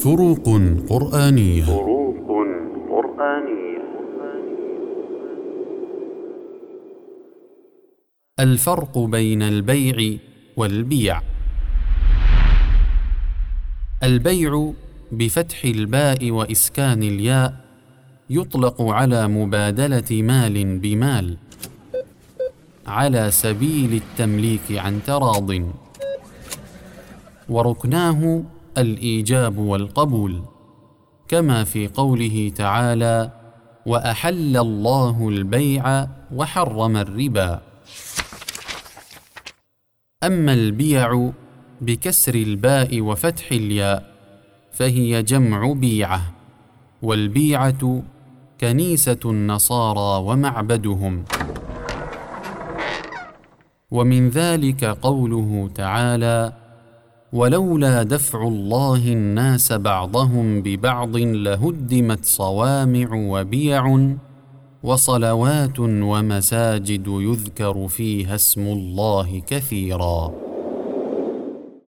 فروق قرآنية. فروق قرآنية. الفرق بين البيع والبيع. البيع بفتح الباء وإسكان الياء يطلق على مبادلة مال بمال على سبيل التمليك عن تراض. وركناه الإيجاب والقبول كما في قوله تعالى وأحل الله البيع وحرم الربا. أما البيع بكسر الباء وفتح الياء فهي جمع بيعة والبيعة كنيسة النصارى ومعبدهم. ومن ذلك قوله تعالى ولولا دفع الله الناس بعضهم ببعض لهدمت صوامع وبيع وصلوات ومساجد يذكر فيها اسم الله كثيرا.